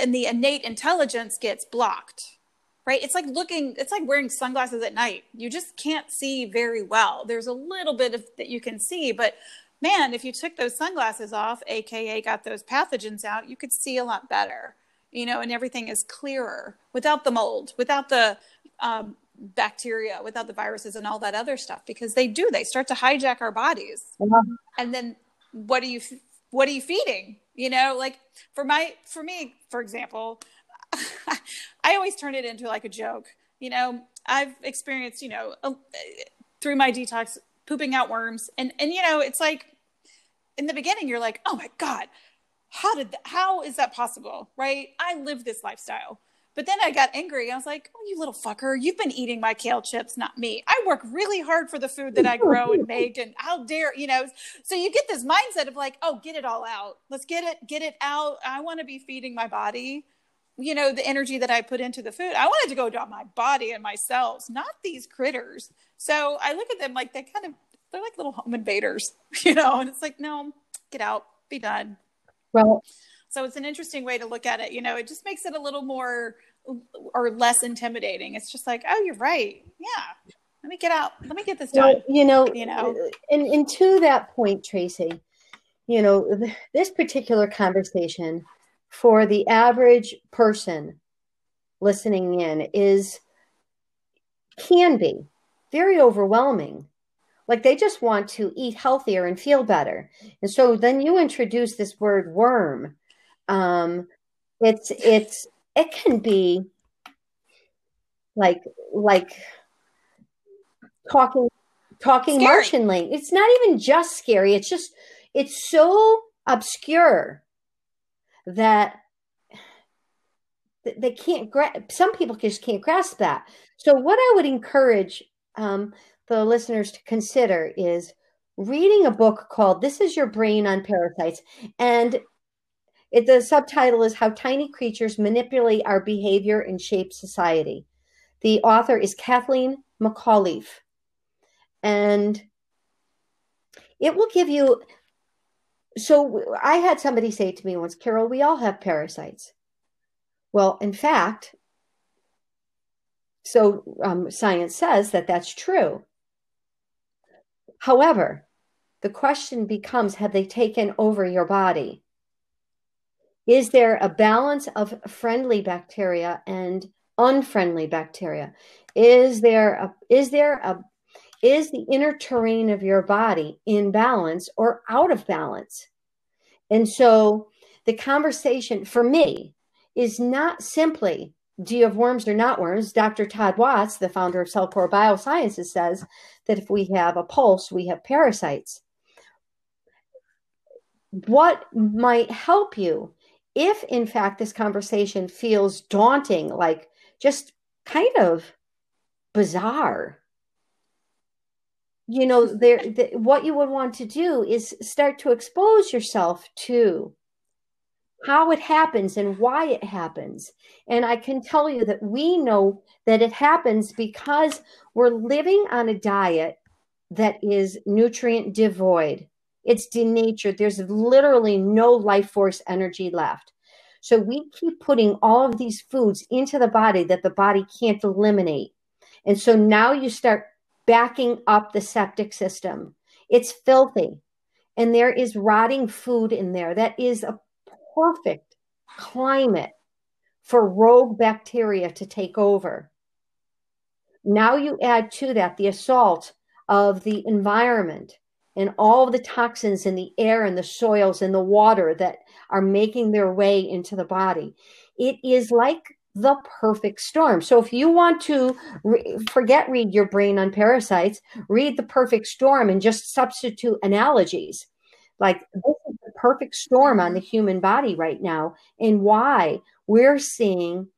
and the innate intelligence gets blocked right it's like looking it's like wearing sunglasses at night you just can't see very well there's a little bit of that you can see but man if you took those sunglasses off aka got those pathogens out you could see a lot better you know, and everything is clearer without the mold, without the um, bacteria, without the viruses and all that other stuff, because they do. They start to hijack our bodies, uh-huh. and then what are you what are you feeding? You know, like for my for me, for example, I always turn it into like a joke. You know, I've experienced, you know, a, through my detox, pooping out worms, and and you know, it's like in the beginning, you're like, oh my god how did how is that possible? Right? I live this lifestyle but then i got angry. I was like oh you little fucker. You've been eating my kale chips not me. I work really hard for the food that i grow and make and how dare you know. So you get this mindset of like oh get it all out. Let's get it get it out. I want to be feeding my body you know the energy that i put into the food. I wanted to go to my body and my cells not these critters. So i look at them like they kind of they're like little home invaders you know and it's like no get out. Be done. Well, so it's an interesting way to look at it. You know, it just makes it a little more or less intimidating. It's just like, oh, you're right. Yeah. Let me get out. Let me get this done. Well, you know, you know, and, and to that point, Tracy, you know, this particular conversation for the average person listening in is can be very overwhelming like they just want to eat healthier and feel better. And so then you introduce this word worm. Um, it's it's it can be like like talking talking scary. Martian language. It's not even just scary. It's just it's so obscure that they can't grasp. Some people just can't grasp that. So, what I would encourage um, the listeners to consider is reading a book called "This Is Your Brain on Parasites," and it, the subtitle is "How Tiny Creatures Manipulate Our Behavior and Shape Society." The author is Kathleen McAuliffe, and it will give you. So, I had somebody say to me once, Carol, we all have parasites. Well, in fact, so um, science says that that's true. However, the question becomes have they taken over your body? Is there a balance of friendly bacteria and unfriendly bacteria? Is there a is there a is the inner terrain of your body in balance or out of balance? And so the conversation for me is not simply do you have worms or not worms? Dr. Todd Watts, the founder of Cellcore Biosciences, says that if we have a pulse, we have parasites. What might help you if, in fact, this conversation feels daunting, like just kind of bizarre? You know, there. The, what you would want to do is start to expose yourself to how it happens and why it happens. And I can tell you that we know that it happens because we're living on a diet that is nutrient devoid. It's denatured. There's literally no life force energy left. So we keep putting all of these foods into the body that the body can't eliminate. And so now you start backing up the septic system. It's filthy. And there is rotting food in there that is a perfect climate for rogue bacteria to take over. Now you add to that the assault of the environment and all the toxins in the air and the soils and the water that are making their way into the body. It is like the perfect storm. So if you want to re- forget read your brain on parasites, read the perfect storm and just substitute analogies. Like this is the perfect storm on the human body right now, and why we're seeing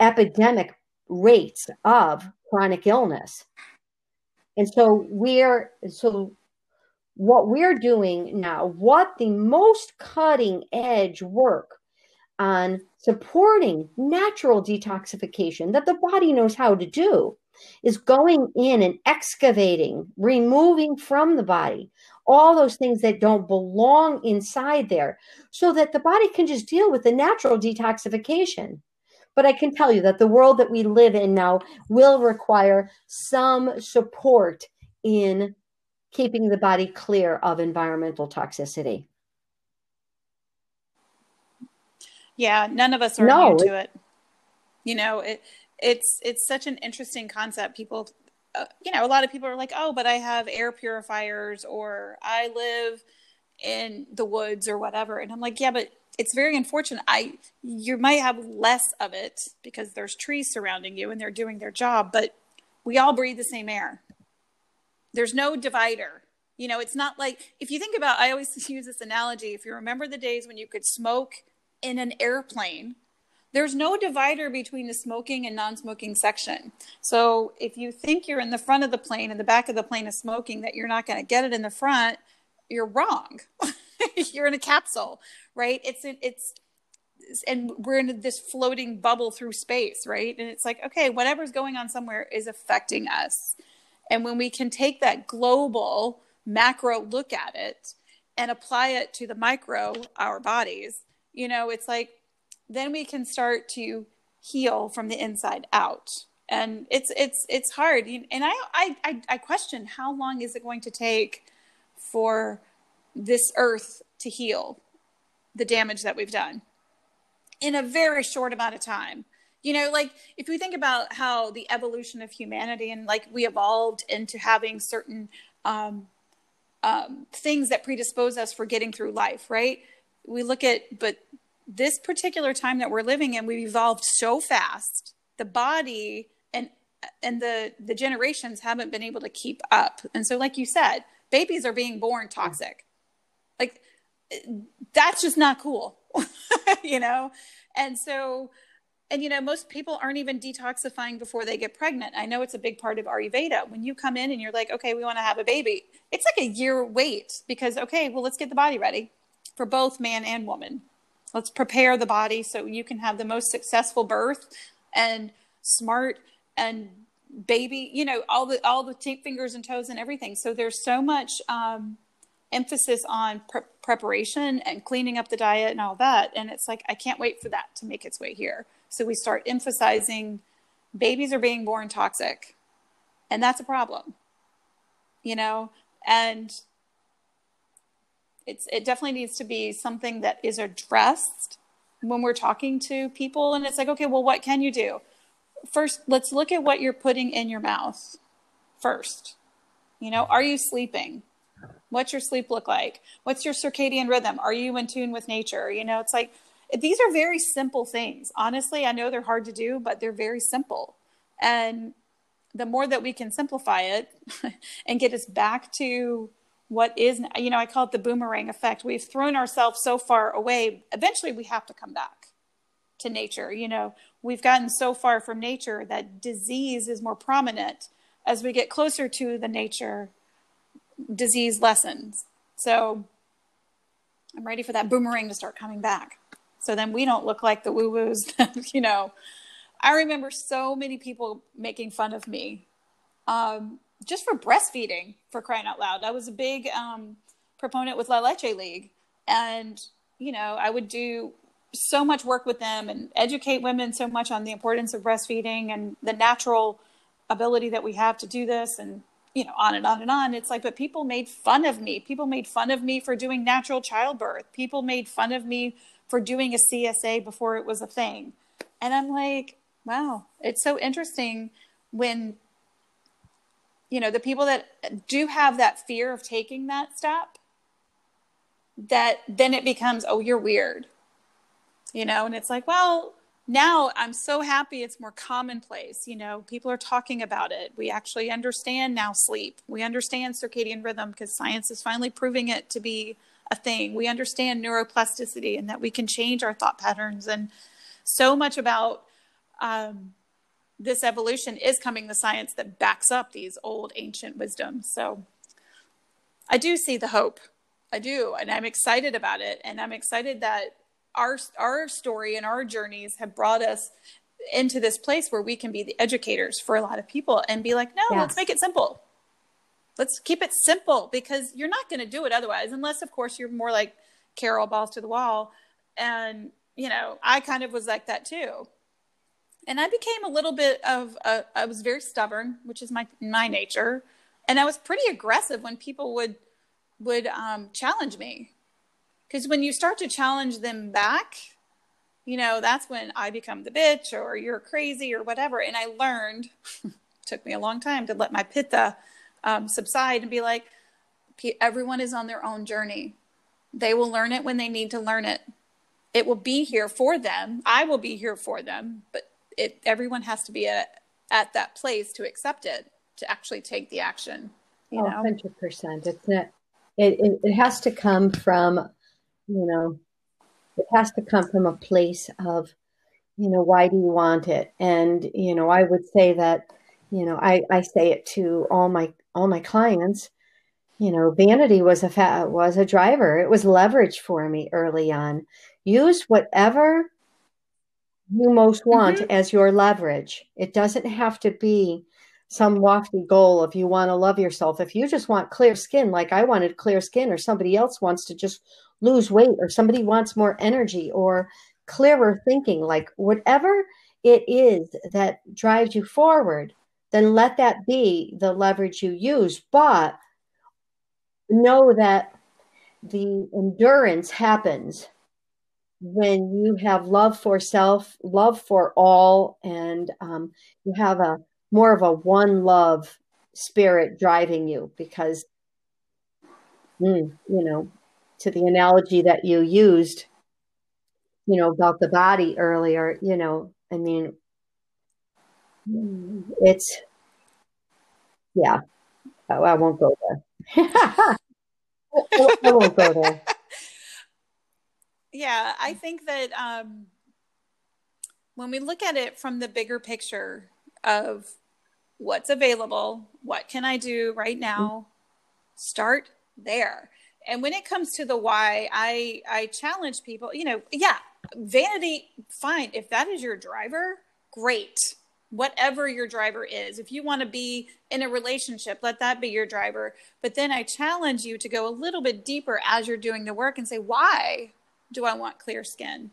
epidemic rates of chronic illness. And so we're so what we're doing now, what the most cutting edge work on supporting natural detoxification that the body knows how to do is going in and excavating, removing from the body all those things that don't belong inside there so that the body can just deal with the natural detoxification. But I can tell you that the world that we live in now will require some support in keeping the body clear of environmental toxicity. Yeah, none of us are no, immune to it. You know, it, it's it's such an interesting concept. People uh, you know, a lot of people are like, oh, but I have air purifiers or I live in the woods or whatever. And I'm like, yeah, but it's very unfortunate. I you might have less of it because there's trees surrounding you and they're doing their job, but we all breathe the same air. There's no divider. You know, it's not like if you think about I always use this analogy, if you remember the days when you could smoke in an airplane, there's no divider between the smoking and non-smoking section. So if you think you're in the front of the plane and the back of the plane is smoking, that you're not going to get it in the front, you're wrong. you're in a capsule, right? It's it's and we're in this floating bubble through space, right? And it's like, okay, whatever's going on somewhere is affecting us. And when we can take that global macro look at it and apply it to the micro, our bodies, you know, it's like then we can start to heal from the inside out. And it's it's it's hard. And I, I i question how long is it going to take for this earth to heal the damage that we've done? In a very short amount of time you know like if we think about how the evolution of humanity and like we evolved into having certain um, um, things that predispose us for getting through life right? We look at but this particular time that we're living in, we've evolved so fast. The body and and the the generations haven't been able to keep up. And so like you said babies are being born toxic. Like that's just not cool you know? And so and you know most people aren't even detoxifying before they get pregnant. I know it's a big part of ayurveda. When you come in and you're like okay we want to have a baby it's like a year wait because okay well let's get the body ready for both man and woman. Let's prepare the body so you can have the most successful birth and smart and baby you know all the all the t- fingers and toes and everything. So there's so much um, emphasis on pre- preparation and cleaning up the diet and all that. And it's like i can't wait for that to make its way here so we start emphasizing babies are being born toxic and that's a problem you know? And it's it definitely needs to be something that is addressed when we're talking to people and it's like okay well what can you do? First let's look at what you're putting in your mouth first. You know are you sleeping? What's your sleep look like? What's your circadian rhythm? Are you in tune with nature? You know it's like these are very simple things. Honestly i know they're hard to do but they're very simple. And the more that we can simplify it and get us back to what is you know i call it the boomerang effect. We've thrown ourselves so far away. Eventually we have to come back to nature. You know we've gotten so far from nature that disease is more prominent. As we get closer to the nature disease lessens. So i'm ready for that boomerang to start coming back so then we don't look like the woo woos you know. I remember so many people making fun of me um, just for breastfeeding for crying out loud. I was a big um, proponent with La Leche League, and you know I would do so much work with them and educate women so much on the importance of breastfeeding and the natural ability that we have to do this and you know on and on and on. It's like but people made fun of me. People made fun of me for doing natural childbirth. People made fun of me for doing a csa before it was a thing. And i'm like wow it's so interesting when you know the people that do have that fear of taking that step that then it becomes oh you're weird you know? And it's like well now i'm so happy it's more commonplace you know? People are talking about it. We actually understand now sleep. We understand circadian rhythm because science is finally proving it to be a thing we understand neuroplasticity and that we can change our thought patterns and so much about um, this evolution is coming the science that backs up these old ancient wisdoms. So I do see the hope. I do, and I'm excited about it. And I'm excited that our our story and our journeys have brought us into this place where we can be the educators for a lot of people and be like, no, yes. let's make it simple. Let's keep it simple because you're not going to do it otherwise, unless, of course, you're more like Carol balls to the wall. And, you know, I kind of was like that too and I became a little bit of a, I was very stubborn, which is my my nature, and I was pretty aggressive when people would would um, challenge me, because when you start to challenge them back, you know that's when I become the bitch or you're crazy or whatever. And I learned, took me a long time to let my pitta um, subside and be like, everyone is on their own journey. They will learn it when they need to learn it. It will be here for them. I will be here for them, but it everyone has to be at, at that place to accept it to actually take the action you oh, know 100% it's not it, it, it has to come from you know it has to come from a place of you know why do you want it and you know i would say that you know i i say it to all my all my clients you know vanity was a fa- was a driver it was leverage for me early on use whatever you most want mm-hmm. as your leverage. It doesn't have to be some lofty goal if you want to love yourself. If you just want clear skin, like I wanted clear skin, or somebody else wants to just lose weight, or somebody wants more energy or clearer thinking, like whatever it is that drives you forward, then let that be the leverage you use. But know that the endurance happens when you have love for self, love for all, and um, you have a more of a one love spirit driving you because, mm, you know, to the analogy that you used, you know, about the body earlier, you know, I mean, It's, yeah, oh, I won't go there. I won't go there. Yeah, I think that um, when we look at it from the bigger picture of what's available, what can I do right now, start there. And when it comes to the why, I I challenge people, you know, yeah, vanity fine. If that is your driver, great. Whatever your driver is. If you want to be in a relationship, let that be your driver. But then I challenge you to go a little bit deeper as you're doing the work and say, why do I want clear skin?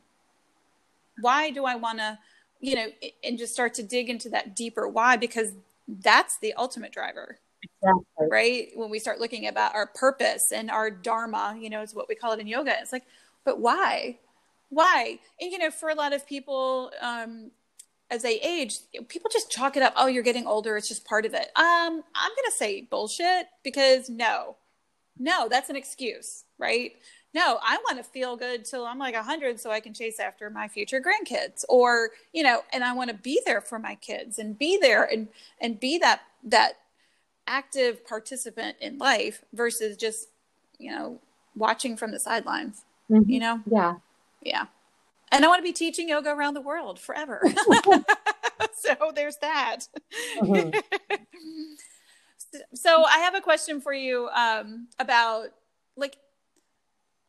Why do I want to, you know, and just start to dig into that deeper why because that's the ultimate driver Exactly. Right. When we start looking about our purpose and our dharma, you know, is what we call it in yoga. It's like, but why? Why? And, you know, for a lot of people, um, as they age, people just chalk it up. Oh, you're getting older. It's just part of it. Um, I'm going to say bullshit because no, no, that's an excuse, right? No, I want to feel good till I'm like 100 so I can chase after my future grandkids or, you know, and I want to be there for my kids and be there and and be that that active participant in life versus just you know watching from the sidelines mm-hmm. you know yeah yeah and i want to be teaching yoga around the world forever. So there's that. Mm-hmm. so i have a question for you um, about like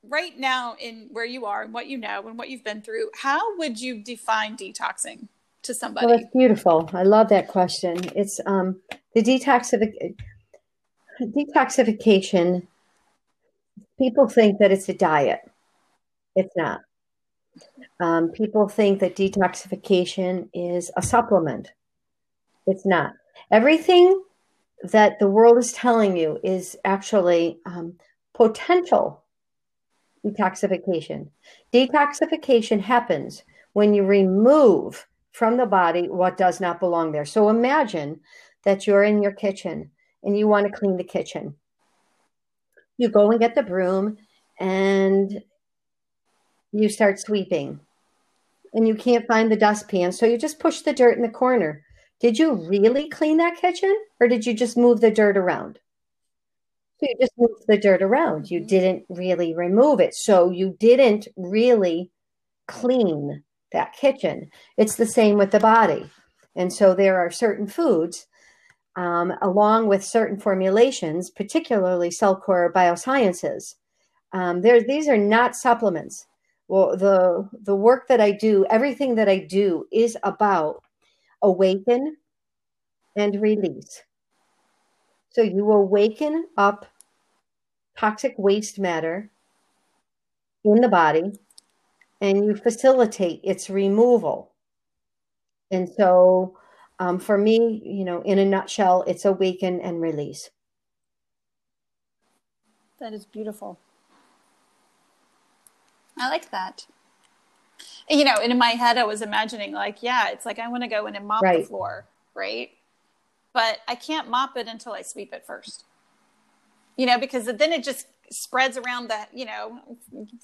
right now in where you are and what you know and what you've been through how would you define detoxing to somebody? well, that's beautiful. I love that question. It's um the detoxification detoxification people think that it's a diet. It's not um, people think that detoxification is a supplement. It's not. Everything that the world is telling you is actually um, potential detoxification. Detoxification happens when you remove from the body what does not belong there. So imagine that you're in your kitchen and you want to clean the kitchen. You go and get the broom and you start sweeping and you can't find the dustpan. So you just push the dirt in the corner. Did you really clean that kitchen or did you just move the dirt around? So you just moved the dirt around. You didn't really remove it. So you didn't really clean that kitchen. It's the same with the body. And so there are certain foods um, along with certain formulations, particularly Cellcore Biosciences. Um, there, these are not supplements. Well, the the work that I do, everything that I do, is about awaken and release. So you awaken up toxic waste matter in the body, and you facilitate its removal. And so um, for me, you know, in a nutshell, it's awaken and release. That is beautiful. I like that. You know, in my head, I was imagining like, yeah, it's like I want to go in and mop right. the floor, right? But I can't mop it until I sweep it first. You know, because then it just spreads around that, you know,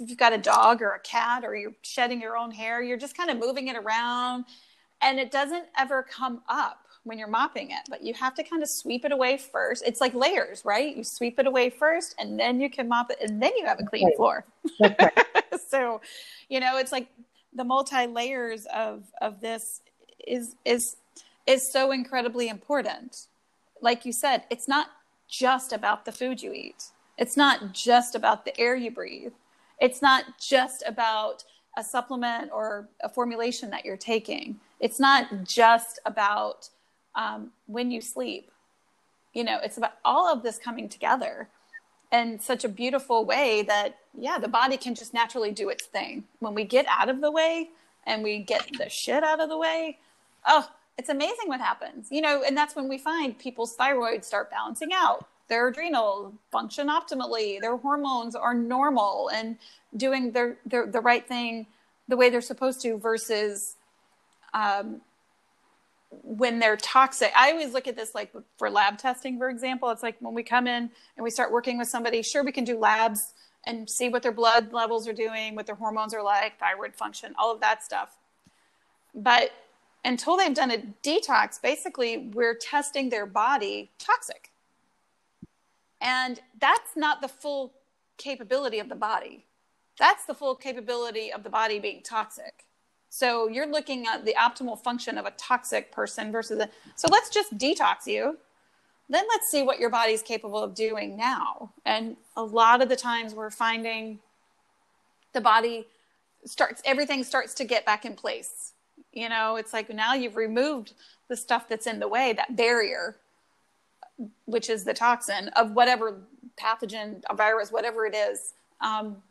if you've got a dog or a cat or you're shedding your own hair, you're just kind of moving it around and it doesn't ever come up when you're mopping it but you have to kind of sweep it away first it's like layers right you sweep it away first and then you can mop it and then you have a clean right. floor right. so you know it's like the multi layers of of this is is is so incredibly important. Like you said it's not just about the food you eat. It's not just about the air you breathe. It's not just about a supplement or a formulation that you're taking. It's not just about um, when you sleep. You know it's about all of this coming together in such a beautiful way that yeah the body can just naturally do its thing. When we get out of the way and we get the shit out of the way oh it's amazing what happens. You know and that's when we find people's thyroid start balancing out. Their adrenal function optimally. Their hormones are normal and doing their, their the right thing the way they're supposed to versus um, when they're toxic. I always look at this like for lab testing, for example. It's like when we come in and we start working with somebody, sure, we can do labs and see what their blood levels are doing, what their hormones are like, thyroid function, all of that stuff. But until they've done a detox, basically we're testing their body toxic. And that's not the full capability of the body. That's the full capability of the body being toxic. So you're looking at the optimal function of a toxic person versus a. So let's just detox you. Then let's see what your body's capable of doing now. And a lot of the times we're finding the body starts, everything starts to get back in place. You know, it's like now you've removed the stuff that's in the way, that barrier, which is the toxin of whatever pathogen, a virus, whatever it is. Um,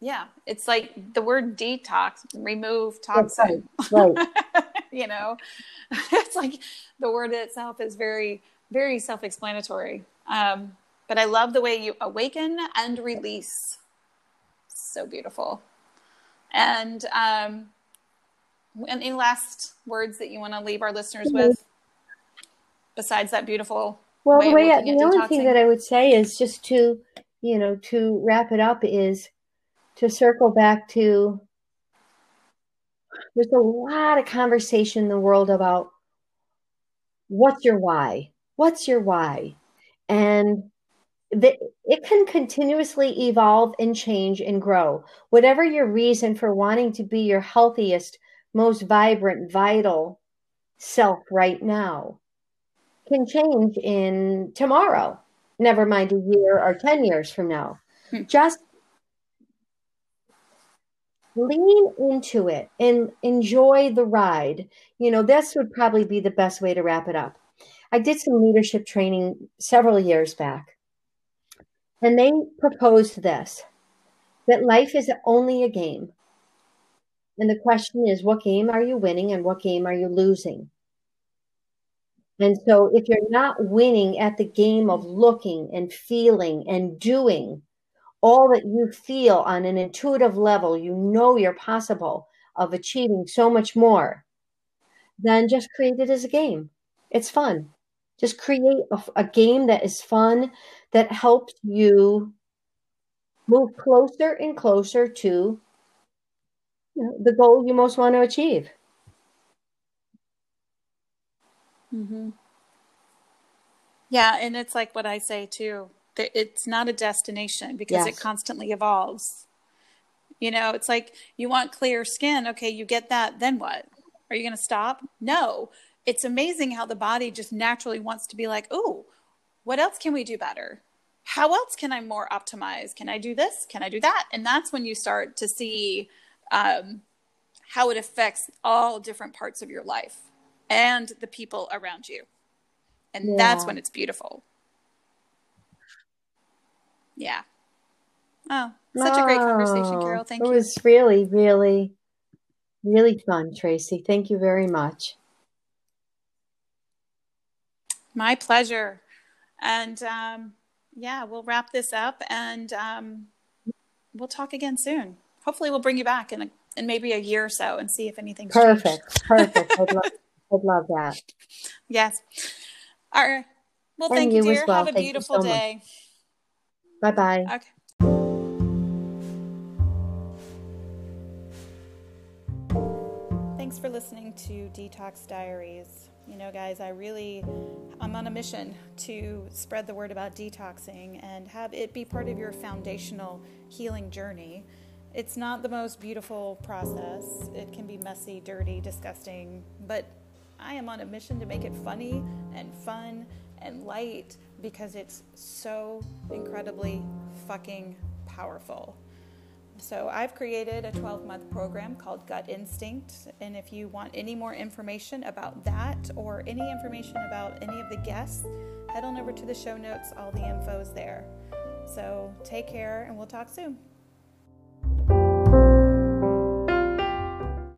yeah, it's like the word detox, remove toxin. Right. right. you know, it's like the word itself is very, very self explanatory. Um, but I love the way you awaken and release. So beautiful. And um, any last words that you want to leave our listeners with besides that beautiful well the way the only thing that i would say is just to you know to wrap it up is to circle back to there's a lot of conversation in the world about what's your why? What's your why? And the, it can continuously evolve and change and grow. Whatever your reason for wanting to be your healthiest, most vibrant, vital self right now can change in tomorrow, never mind a year or 10 years from now. Hmm. Just lean into it and enjoy the ride. You know, this would probably be the best way to wrap it up. I did some leadership training several years back, and they proposed this that life is only a game. And the question is, what game are you winning and what game are you losing? And so, if you're not winning at the game of looking and feeling and doing, all that you feel on an intuitive level, you know you're possible of achieving so much more, then just create it as a game. It's fun. Just create a, a game that is fun, that helps you move closer and closer to the goal you most want to achieve. Mm-hmm. Yeah, and it's like what I say too it's not a destination because yes. it constantly evolves. You know, it's like you want clear skin. Okay, you get that. Then what? Are you going to stop? No. It's amazing how the body just naturally wants to be like, oh, what else can we do better? How else can I more optimize? Can I do this? Can I do that? And that's when you start to see um, how it affects all different parts of your life and the people around you. And yeah. that's when it's beautiful. Yeah. Oh, such oh, a great conversation, Carol. Thank it you. It was really, really, really fun, Tracy. Thank you very much. My pleasure. And um, yeah, we'll wrap this up and um, we'll talk again soon. Hopefully, we'll bring you back in, a, in maybe a year or so and see if anything's perfect. Changed. Perfect. I'd love, I'd love that. Yes. All right. Well, thank you, dear. Well. Have a thank beautiful so day. Much. Bye bye. Okay. Thanks for listening to Detox Diaries. You know, guys, I really, I'm on a mission to spread the word about detoxing and have it be part of your foundational healing journey. It's not the most beautiful process. It can be messy, dirty, disgusting, but I am on a mission to make it funny and fun and light because it's so incredibly fucking powerful. So, I've created a 12 month program called Gut Instinct. And if you want any more information about that or any information about any of the guests, head on over to the show notes. All the info is there. So, take care and we'll talk soon.